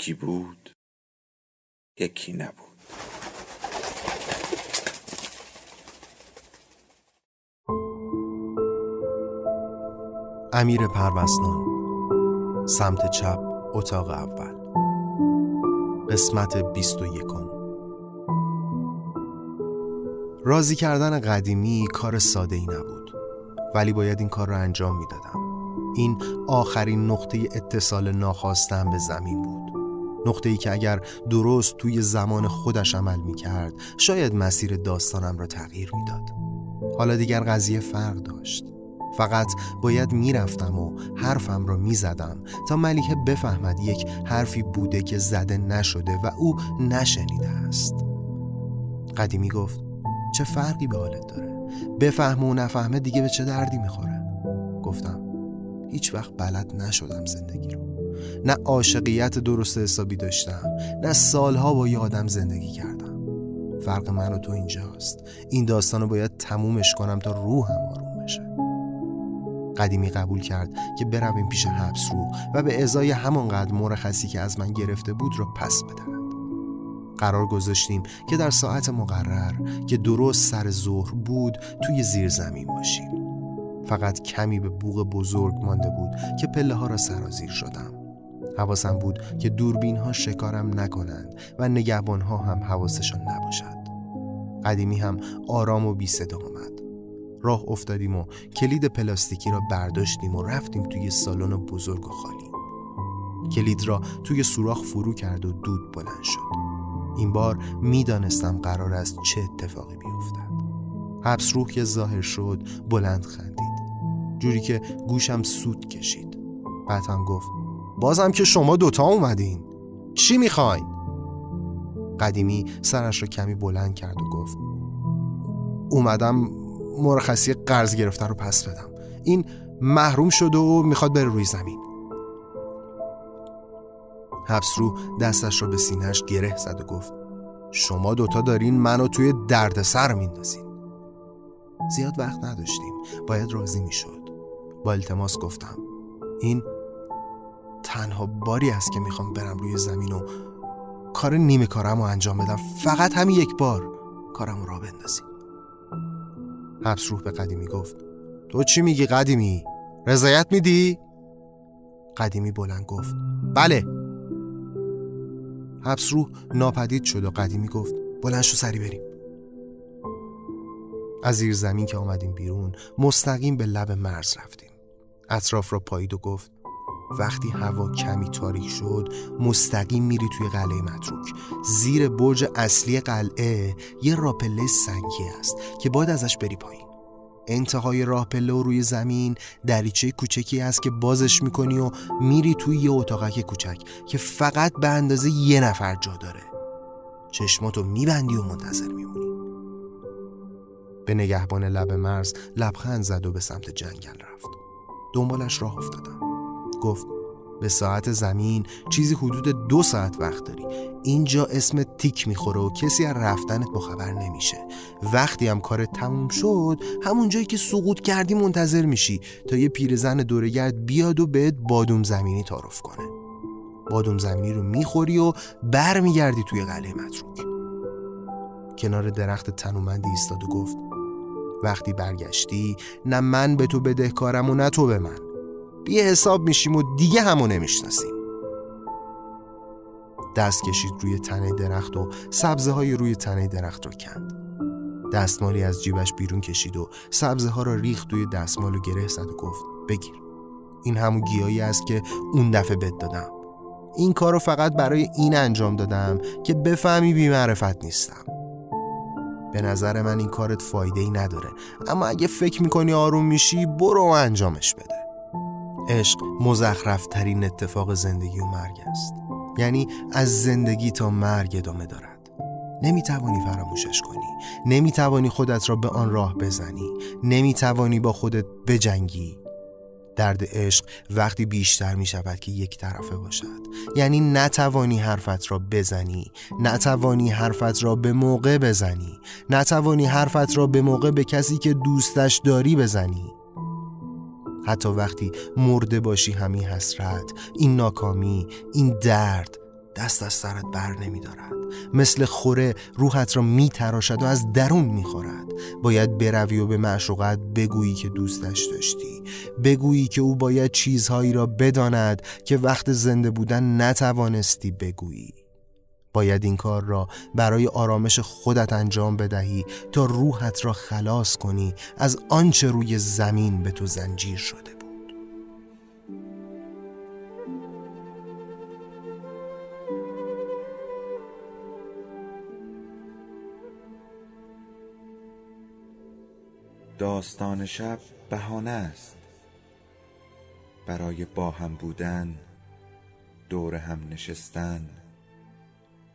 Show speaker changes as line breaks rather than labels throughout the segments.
یکی بود یکی نبود.
امیر پروسنان سمت چپ اتاق اول. قسمت 21 راضی کردن قدیمی کار ساده ای نبود ولی باید این کار را انجام می‌دادم. این آخرین نقطه اتصال ناخواستم به زمین بود. نقطه ای که اگر درست توی زمان خودش عمل می کرد شاید مسیر داستانم را تغییر می‌داد. حالا دیگر قضیه فرق داشت. فقط باید می‌رفتم و حرفم را می‌زدم تا ملیحه بفهمد یک حرفی بوده که زده نشده و او نشنیده است. قدیمی گفت چه فرقی به حالت داره؟ بفهمه و نفهمه دیگه به چه دردی می‌خوره؟ گفتم هیچ وقت بلد نشدم زندگی رو. نه عاشقیت درست حسابی داشتم نه سالها با یه آدم زندگی کردم. فرق من و تو اینجاست. این داستان رو باید تمومش کنم تا روحم آروم بشه. قدیمی قبول کرد که برویم پیش حبس رو و به ازای همانقدر مرخصی که از من گرفته بود را پس بدهد. قرار گذاشتیم که در ساعت مقرر که درست سر ظهر بود توی زیر زمین باشیم. فقط کمی به بوغ بزرگ مانده بود که پله ها را سرازیر شدم. حواسم بود که دوربین ها شکارم نکنند و نگهبان ها هم حواسشان نباشد. قدیمی هم آرام و بی صدا آمد راه افتادیم و کلید پلاستیکی را برداشتیم و رفتیم توی سالن بزرگ و خالی. کلید را توی سوراخ فرو کرد و دود بلند شد. این بار می‌دانستم قرار است چه اتفاقی بیفتد. حبس روح که ظاهر شد بلند خندید. جوری که گوشم سود کشید. بعد هم گفت بازم که شما دوتا اومدین. چی می‌خواین؟ قدیمی سرش را کمی بلند کرد و گفت اومدم مرخصی قرض گرفته رو پس بدم. این محروم شد و می‌خواد بره روی زمین. حبس رو دستش را به سینهش گره زد و گفت شما دوتا دارین منو توی دردسر میندازین. زیاد وقت نداشتیم. باید راضی می‌شد. با التماس گفتم این تنها باری است که می‌خوام برم روی زمین و کار نیمه کارم رو انجام بدم. فقط همین یک بار کارم را بندازیم حبس روح به قدیمی گفت تو چی میگی قدیمی؟ رضایت میدی؟ قدیمی بلند گفت بله. حبس روح ناپدید شد و قدیمی گفت بلند شو سری بریم. از زیر زمین که آمدیم بیرون مستقیم به لب مرز رفتیم. اطراف را پایید و گفت وقتی هوا کمی تاریک شد مستقیم میری توی قلعه متروک. زیر برج اصلی قلعه یه راپله سنگی است که باید ازش بری پایین. انتهای راه و روی زمین دریچه کوچکی است که بازش می‌کنی و میری توی یه اتاقک کوچک که فقط به اندازه یه نفر جا داره. چشماتو میبندی و منتظر میمونی. به نگهبان لب مرز لبخند زد و به سمت جنگل رفت. دنبالش راه افتادم. گفت به ساعت زمین چیزی حدود دو ساعت وقت داری. اینجا اسم تیک می‌خوره و کسی از رفتنت خبر نمیشه. وقتی هم کارت تموم شد همون جایی که سقوط کردی منتظر میشی تا یه پیرزن دورگرد بیاد و بهت بادوم زمینی تعارف کنه. بادوم زمینی رو می‌خوری و برمیگردی توی قلعه متروک. کنار درخت تنومندی ایستاد و گفت وقتی برگشتی نه من به تو بدهکارم و نه تو به من. بی حساب میشیم و دیگه همو نمی‌شناسیم. دست کشید روی تنه درخت و سبزه های روی تنه درخت را کند. دستمالی از جیبش بیرون کشید و سبزه ها را ریخت توی دستمال و گره زد و گفت بگیر. این همون گیاهی است که اون دفعه بد دادم. این کار رو فقط برای این انجام دادم که بفهمی بیمعرفت نیستم. به نظر من این کارت فایده ای نداره اما اگه فکر می‌کنی آروم میشی برو و انجامش بده. عشق مزخرفترین اتفاق زندگی و مرگ است. یعنی از زندگی تا مرگ ادامه دارد. نمی‌توانی فراموشش کنی. نمی‌توانی خودت را به آن راه بزنی. نمی‌توانی با خودت بجنگی. درد عشق وقتی بیشتر می شود که یک طرفه باشد. یعنی نتوانی حرفت را بزنی. نتوانی حرفت را به موقع بزنی. نتوانی حرفت را به موقع به کسی که دوستش داری بزنی. حتی وقتی مرده باشی همین حسرت. این ناکامی این درد دست از سرت بر نمی دارد. مثل خوره روحت را می تراشد و از درون می خورد. باید بروی و به معشوقت بگویی که دوستش داشتی. بگویی که او باید چیزهایی را بداند که وقت زنده بودن نتوانستی بگویی. باید این کار را برای آرامش خودت انجام بدهی تا روحت را خلاص کنی از آنچه روی زمین به تو زنجیر شده
داستان شب بهانه است. برای با هم بودن دور هم نشستن.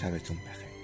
شبتون بخیر.